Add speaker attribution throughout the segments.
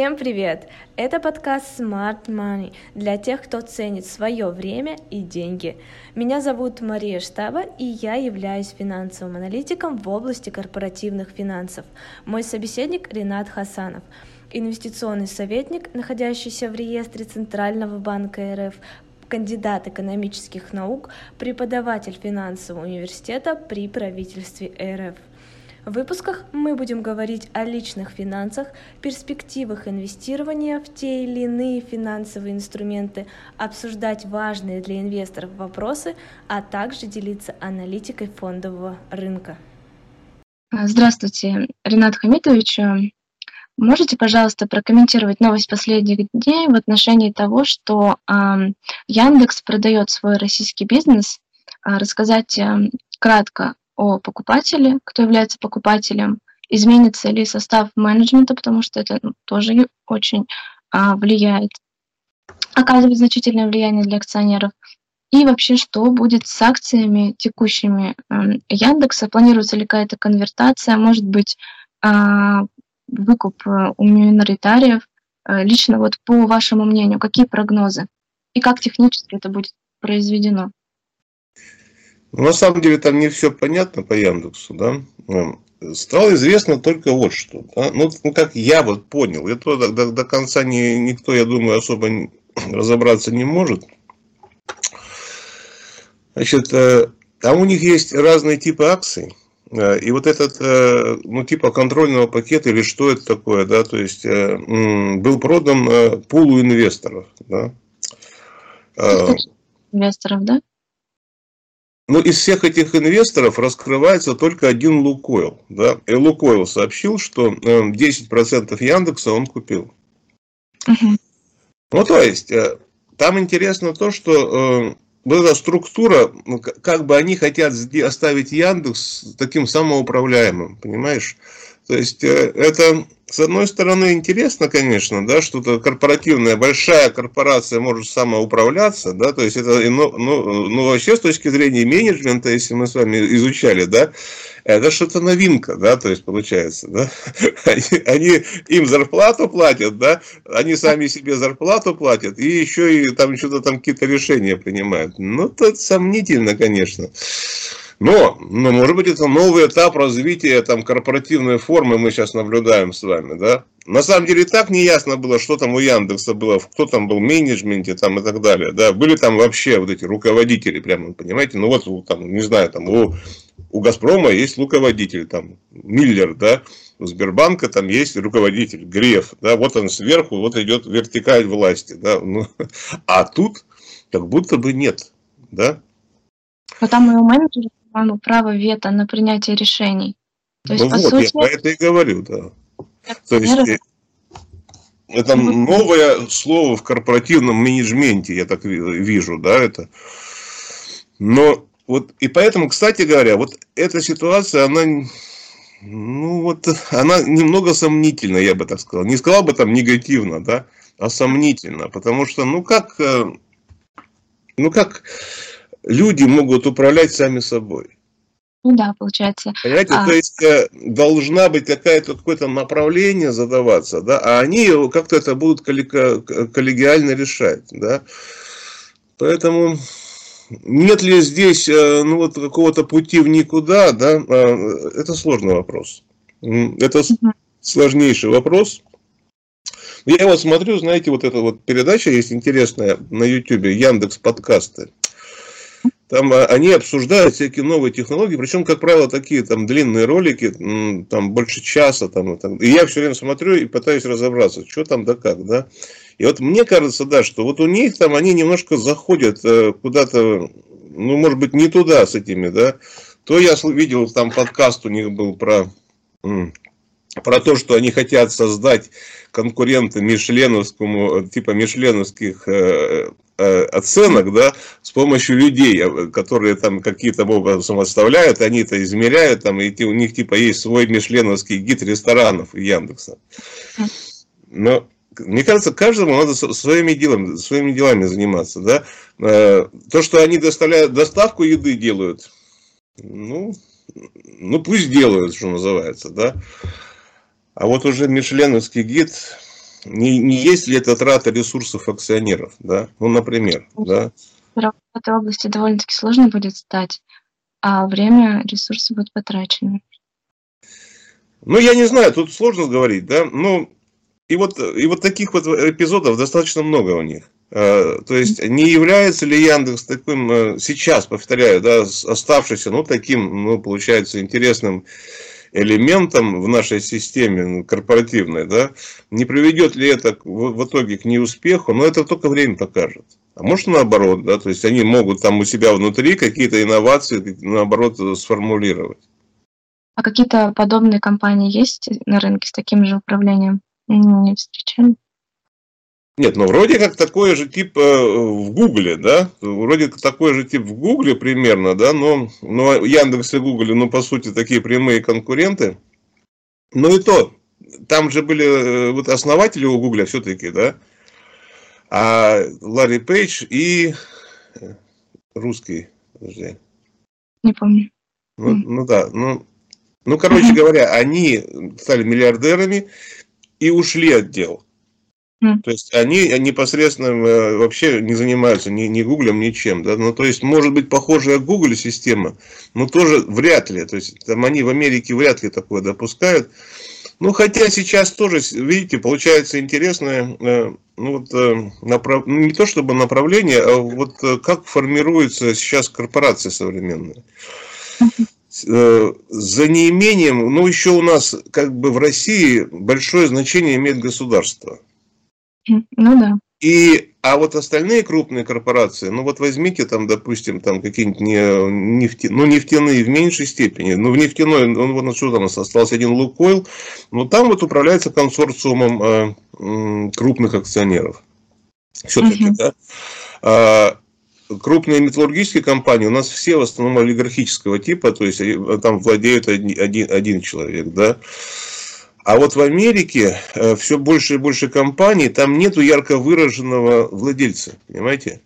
Speaker 1: Всем привет! Это подкаст Smart Money для тех, кто ценит свое время и деньги. Меня зовут Мария Штаба, и я являюсь финансовым аналитиком в области корпоративных финансов. Мой собеседник Ренат Хасанов, инвестиционный советник, находящийся в реестре Центрального банка РФ, кандидат экономических наук, преподаватель финансового университета при правительстве РФ. В выпусках мы будем говорить о личных финансах, перспективах инвестирования в те или иные финансовые инструменты, обсуждать важные для инвесторов вопросы, а также делиться аналитикой фондового рынка.
Speaker 2: Здравствуйте, Ренат Хамитович. Можете, пожалуйста, прокомментировать новость последних дней в отношении того, что э, Яндекс продает свой российский бизнес, э, рассказать э, кратко о покупателе, кто является покупателем, изменится ли состав менеджмента, потому что это ну, тоже очень а, влияет, оказывает значительное влияние для акционеров. И вообще, что будет с акциями текущими э, Яндекса? Планируется ли какая-то конвертация? Может быть, а, выкуп э, у миноритариев? Э, лично вот по вашему мнению, какие прогнозы? И как технически это будет произведено?
Speaker 3: Ну, на самом деле там не все понятно по Яндексу, да. Ну, стало известно только вот что. Да? Ну, ну, как я вот понял, это до, до, до конца не, никто, я думаю, особо разобраться не может. Значит, э, там у них есть разные типы акций. Э, и вот этот, э, ну, типа контрольного пакета или что это такое, да, то есть был продан пулу инвесторов, да.
Speaker 2: Инвесторов, да?
Speaker 3: Но ну, из всех этих инвесторов раскрывается только один Лукойл. Да? И Лукойл сообщил, что 10% э, Яндекса он купил. Угу. Ну, то есть, э, там интересно то, что э, вот эта структура, как бы они хотят оставить Яндекс таким самоуправляемым, понимаешь? То есть, это с одной стороны, интересно, конечно, да, что-то корпоративная, большая корпорация может самоуправляться, да, то есть это, ну, ну, ну, вообще с точки зрения менеджмента, если мы с вами изучали, да, это что-то новинка, да, то есть получается, да, они, они им зарплату платят, да, они сами себе зарплату платят, и еще и там что-то там какие-то решения принимают. Ну, это сомнительно, конечно. Но, но, может быть, это новый этап развития там, корпоративной формы мы сейчас наблюдаем с вами. Да? На самом деле, так не ясно было, что там у Яндекса было, кто там был в менеджменте там, и так далее. Да? Были там вообще вот эти руководители, прямо, понимаете? Ну вот, там, не знаю, там у, у Газпрома есть руководитель, там, Миллер, да, у Сбербанка там есть руководитель, Греф, да, вот он сверху, вот идет вертикаль власти, да, ну, а тут как будто бы нет, да.
Speaker 2: Но там и у менеджера плану право вето на принятие решений.
Speaker 3: То есть, ну по вот, сути, я про это и говорю, да. То есть, э, это новое слово в корпоративном менеджменте, я так вижу, да, это. Но вот, и поэтому, кстати говоря, вот эта ситуация, она, ну вот, она немного сомнительна, я бы так сказал. Не сказал бы там негативно, да, а сомнительно, потому что, ну как, э, ну как, люди могут управлять сами собой.
Speaker 2: Ну да, получается.
Speaker 3: Понимаете, а... то есть э, должна быть какая-то какое-то направление задаваться, да, а они как-то это будут коллегиально решать, да. Поэтому нет ли здесь э, ну, вот какого-то пути в никуда, да, а, это сложный вопрос. Это сложнейший вопрос. Я вот смотрю, знаете, вот эта вот передача есть интересная на YouTube, Яндекс подкасты. Там а, они обсуждают всякие новые технологии, причем, как правило, такие там длинные ролики, там больше часа. Там, и, и я все время смотрю и пытаюсь разобраться, что там да как, да. И вот мне кажется, да, что вот у них там они немножко заходят э, куда-то, ну, может быть, не туда с этими, да. То я видел, там подкаст у них был про про то, что они хотят создать конкурента Мишленовскому, типа Мишленовских э, э, оценок, да, с помощью людей, э, которые там какие-то образом оставляют, они это измеряют, там, и у них типа есть свой Мишленовский гид ресторанов Яндекса. Но мне кажется, каждому надо своими делами, своими делами заниматься, да. То, что они доставляют доставку еды делают, ну, ну пусть делают, что называется, да. А вот уже Мишленовский гид, не, не есть ли это трата ресурсов акционеров, да? Ну, например, да.
Speaker 2: В этой области довольно-таки сложно будет стать, а время, ресурсы будут потрачены.
Speaker 3: Ну, я не знаю, тут сложно говорить, да, ну, и вот, и вот таких вот эпизодов достаточно много у них. А, то есть, не является ли Яндекс таким, э, сейчас, повторяю, да, оставшийся, ну, таким, ну, получается, интересным элементом в нашей системе ну, корпоративной, да, не приведет ли это в, итоге к неуспеху, но это только время покажет. А может наоборот, да, то есть они могут там у себя внутри какие-то инновации, наоборот, сформулировать.
Speaker 2: А какие-то подобные компании есть на рынке с таким же управлением? Не встречали?
Speaker 3: Нет, ну вроде как такой же тип э, в Гугле, да, вроде как такой же тип в Гугле примерно, да, но, но Яндекс и Гугле, ну по сути такие прямые конкуренты. Ну и то, там же были э, вот основатели у Гугля все-таки, да, а Ларри Пейдж и э, русский, подожди.
Speaker 2: Не помню.
Speaker 3: Ну, ну да, ну, ну короче говоря, они стали миллиардерами и ушли от дел. То есть они непосредственно э, вообще не занимаются ни, ни Гуглем, ничем. Да? Ну, то есть, может быть, похожая Google система, но тоже вряд ли. То есть, там они в Америке вряд ли такое допускают. Ну, хотя сейчас тоже, видите, получается интересное, э, ну, вот, э, направ... ну, не то чтобы направление, а вот как формируется сейчас корпорация современная. За неимением, ну, еще у нас, как бы в России, большое значение имеет государство.
Speaker 2: Ну да.
Speaker 3: И, а вот остальные крупные корпорации, ну вот возьмите там, допустим, там какие-нибудь не, нефти, ну нефтяные в меньшей степени, ну в нефтяной, ну вот что там остался один Лукойл, но там вот управляется консорциумом э, крупных акционеров. Все-таки, угу. да. А, крупные металлургические компании у нас все в основном олигархического типа, то есть э, там владеет один, один, один человек, да. А вот в Америке э, все больше и больше компаний, там нету ярко выраженного владельца, понимаете?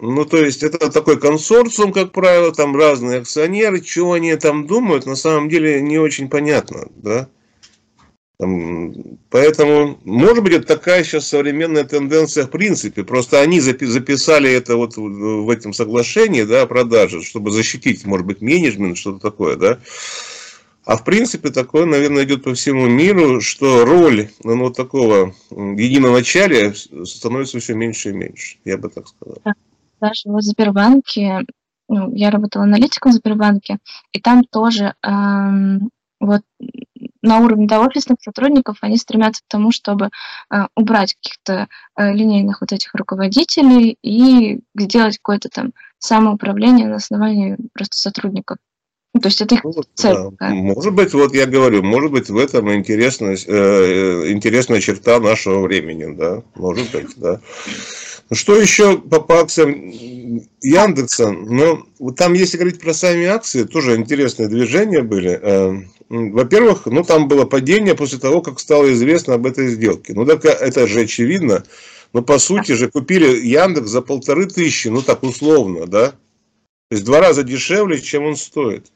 Speaker 3: Ну, то есть, это такой консорциум, как правило, там разные акционеры, чего они там думают, на самом деле не очень понятно, да? Поэтому, может быть, это такая сейчас современная тенденция в принципе. Просто они записали это вот в этом соглашении да, о продаже, чтобы защитить, может быть, менеджмент, что-то такое, да. А в принципе такое, наверное, идет по всему миру, что роль ну, вот такого единоначалия становится все меньше и меньше, я бы так сказал.
Speaker 2: Даже вот в Сбербанке, ну, я работала аналитиком в Сбербанке, и там тоже эм, вот на уровне да, офисных сотрудников они стремятся к тому, чтобы э, убрать каких-то э, линейных вот этих руководителей и сделать какое-то там самоуправление на основании просто сотрудников. Ну, то есть это их ну, цель.
Speaker 3: Да. Может быть, вот я говорю, может быть, в этом интересная, э, интересная черта нашего времени, да, может быть, да. Ну, что еще по, по акциям Яндекса? Ну, там, если говорить про сами акции, тоже интересные движения были. Э, во-первых, ну, там было падение после того, как стало известно об этой сделке. Ну, так это же очевидно. Но по сути же купили Яндекс за полторы тысячи, ну так условно, да? То есть два раза дешевле, чем он стоит.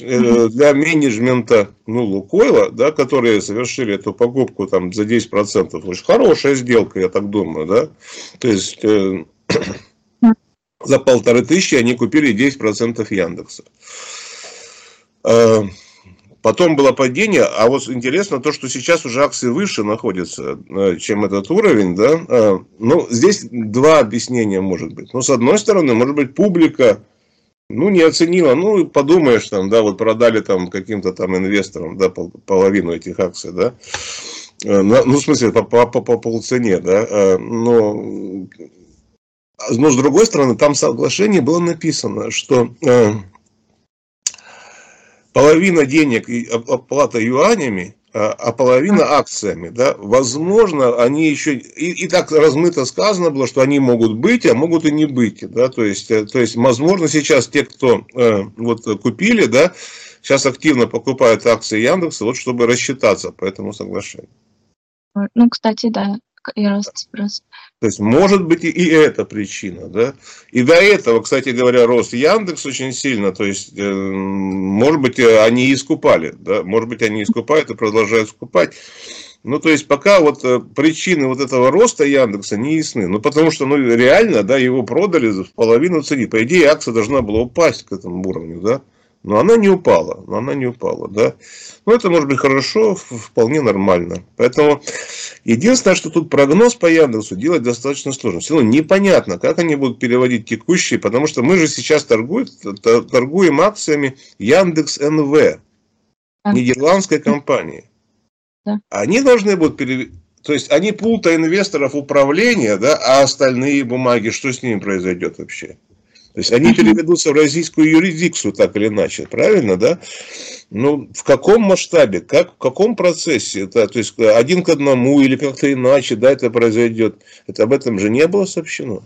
Speaker 3: Э, для менеджмента ну, Лукойла, да, которые совершили эту покупку там, за 10%, очень хорошая сделка, я так думаю. Да? То есть э, за полторы тысячи они купили 10% Яндекса. Э, потом было падение, а вот интересно то, что сейчас уже акции выше находятся, э, чем этот уровень, да. Э, ну, здесь два объяснения может быть. Ну, с одной стороны, может быть, публика ну, не оценила. Ну, подумаешь, там, да, вот продали там каким-то там инвесторам, да, пол, половину этих акций, да. Э, ну, в смысле, по, по, по, по полцене, да. Э, но, но, с другой стороны, там в соглашении было написано, что э, половина денег и оплата юанями а, а половина акциями. Да? Возможно, они еще... И, и так размыто сказано было, что они могут быть, а могут и не быть. Да? То, есть, э, то есть, возможно, сейчас те, кто э, вот, купили, да, сейчас активно покупают акции Яндекса, вот, чтобы рассчитаться по этому соглашению.
Speaker 2: Ну, кстати, да, и рост спроса.
Speaker 3: То есть, может быть, и эта причина, да. И до этого, кстати говоря, рост Яндекс очень сильно, то есть, э, может быть, они и искупали, да, может быть, они искупают и продолжают скупать. Ну, то есть, пока вот э, причины вот этого роста Яндекса не ясны. Ну, потому что, ну, реально, да, его продали в половину цены. По идее, акция должна была упасть к этому уровню, да. Но она не упала, но она не упала, да. Ну, это может быть хорошо, вполне нормально. Поэтому, единственное, что тут прогноз по Яндексу делать достаточно сложно. Все равно непонятно, как они будут переводить текущие, потому что мы же сейчас торгуем, торгуем акциями Яндекс НВ, нидерландской компании. Да. Они должны будут перевести то есть они пулта инвесторов управления, да, а остальные бумаги, что с ними произойдет вообще? То есть они переведутся в российскую юрисдикцию так или иначе, правильно, да? Ну, в каком масштабе, как, в каком процессе, это, то есть один к одному или как-то иначе, да, это произойдет, это об этом же не было сообщено.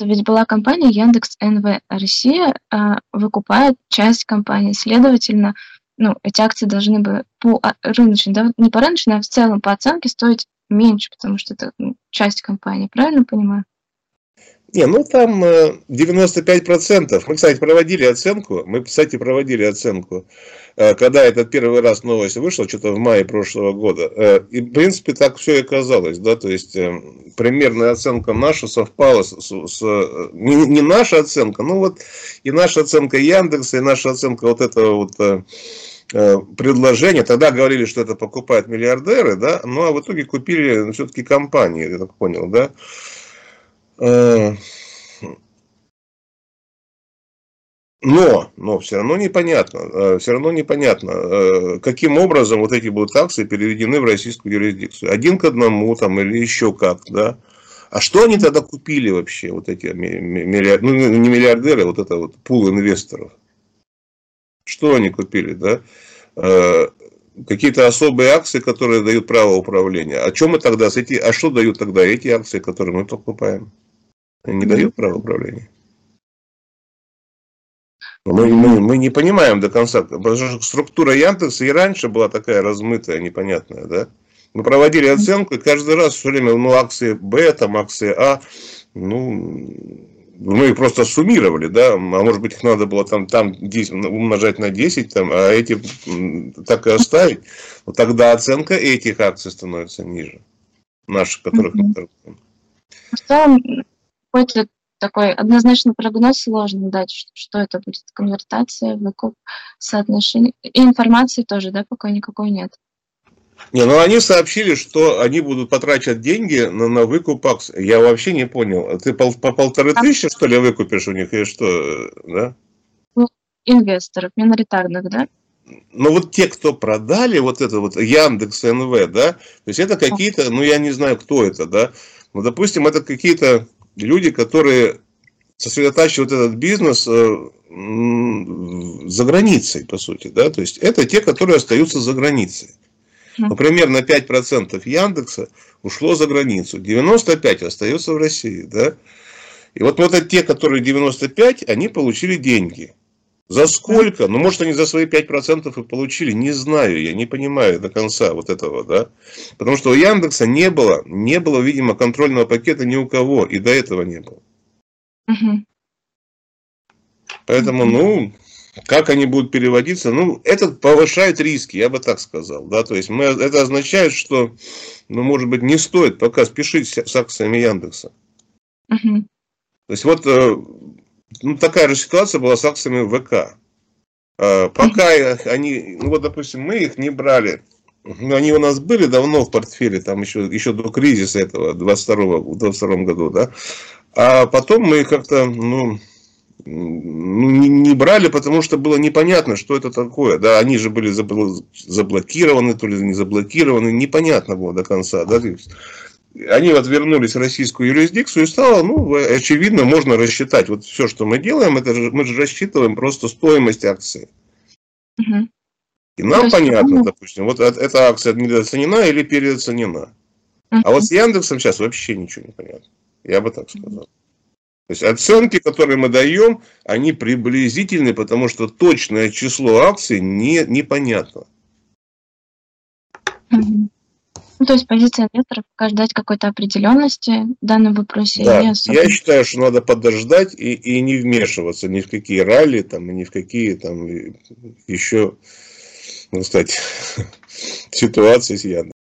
Speaker 2: Ведь была компания Яндекс НВ Россия а, выкупает часть компании, следовательно, ну, эти акции должны бы по а, рыночной, да, не по рыночной, а в целом по оценке стоить меньше, потому что это ну, часть компании, правильно понимаю?
Speaker 3: Не, ну там 95%. Э, мы, кстати, проводили оценку. Мы, кстати, проводили оценку, э, когда этот первый раз новость вышла, что-то в мае прошлого года. Э, и, в принципе, так все и оказалось. Да? То есть, примерная оценка наша совпала с... с не, не наша оценка, ну вот и наша оценка Яндекса, и наша оценка вот этого вот предложения. Тогда говорили, что это покупают миллиардеры, да, ну а в итоге купили ну, все-таки компании, я так понял, да. Э, но, но все равно непонятно, э, все равно непонятно, э, каким образом вот эти будут акции переведены в российскую юрисдикцию. Один к одному там или еще как, да. А что они тогда купили вообще, вот эти миллиарды, ну не миллиардеры, а вот это вот пул инвесторов? Что они купили, да? Какие-то особые акции, которые дают право управления. О чем мы тогда с эти, а что дают тогда эти акции, которые мы покупаем? Не дают право управления. Мы, мы, мы не понимаем до конца, потому что структура Яндекса и раньше была такая размытая, непонятная, да? Мы проводили оценку, и каждый раз все время, ну, акции Б, там, акции А, ну, мы их просто суммировали, да, а может быть, их надо было там, там 10, умножать на 10, там, а эти так и оставить, вот тогда оценка этих акций становится ниже, наших, которых мы торгуем.
Speaker 2: В целом, какой-то такой однозначный прогноз сложно дать, что, что это будет конвертация, выкуп, соотношение. И информации тоже, да, пока никакой нет.
Speaker 3: Не, ну они сообщили, что они будут потратить деньги на, на выкуп акций. Я вообще не понял. Ты пол, по полторы а... тысячи, что ли, выкупишь у них, или что, да?
Speaker 2: Ну, инвесторов, миноритарных, да?
Speaker 3: Ну, вот те, кто продали вот это вот Яндекс НВ, да, то есть это какие-то, ну, я не знаю, кто это, да, ну, допустим, это какие-то люди, которые сосредотачивают этот бизнес э, за границей, по сути. Да? То есть, это те, которые остаются за границей. Ну, примерно 5% Яндекса ушло за границу, 95% остается в России. Да? И вот, вот те, которые 95, они получили деньги. За сколько? Ну, может, они за свои 5% и получили, не знаю, я не понимаю до конца вот этого, да. Потому что у Яндекса не было, не было, видимо, контрольного пакета ни у кого, и до этого не было. Угу. Поэтому, ну, как они будут переводиться, ну, это повышает риски, я бы так сказал, да, то есть мы, это означает, что, ну, может быть, не стоит пока спешить с акциями Яндекса. Угу. То есть вот э, ну, такая же ситуация была с акциями ВК. А, пока они, ну вот, допустим, мы их не брали, ну, они у нас были давно в портфеле, там еще, еще до кризиса этого, 22 в 22 году, да. А потом мы как-то, ну, ну, не, не брали, потому что было непонятно, что это такое. Да, они же были заблокированы, то ли не заблокированы, непонятно было до конца. Да? Они вот вернулись в российскую юрисдикцию и стало, ну, очевидно, можно рассчитать. Вот все, что мы делаем, это же, мы же рассчитываем просто стоимость акции. Угу. И нам есть, понятно, допустим, вот эта акция недооценена или переоценена. Угу. А вот с Яндексом сейчас вообще ничего не понятно. Я бы так сказал. То есть оценки, которые мы даем, они приблизительны, потому что точное число акций не, непонятно.
Speaker 2: Угу. Ну, то есть позиция инвесторов пока ждать какой-то определенности в данном вопросе.
Speaker 3: Да, не особо... я считаю, что надо подождать и, и не вмешиваться ни в какие ралли, там, ни в какие там еще, ну, кстати, ситуации с Яндексом.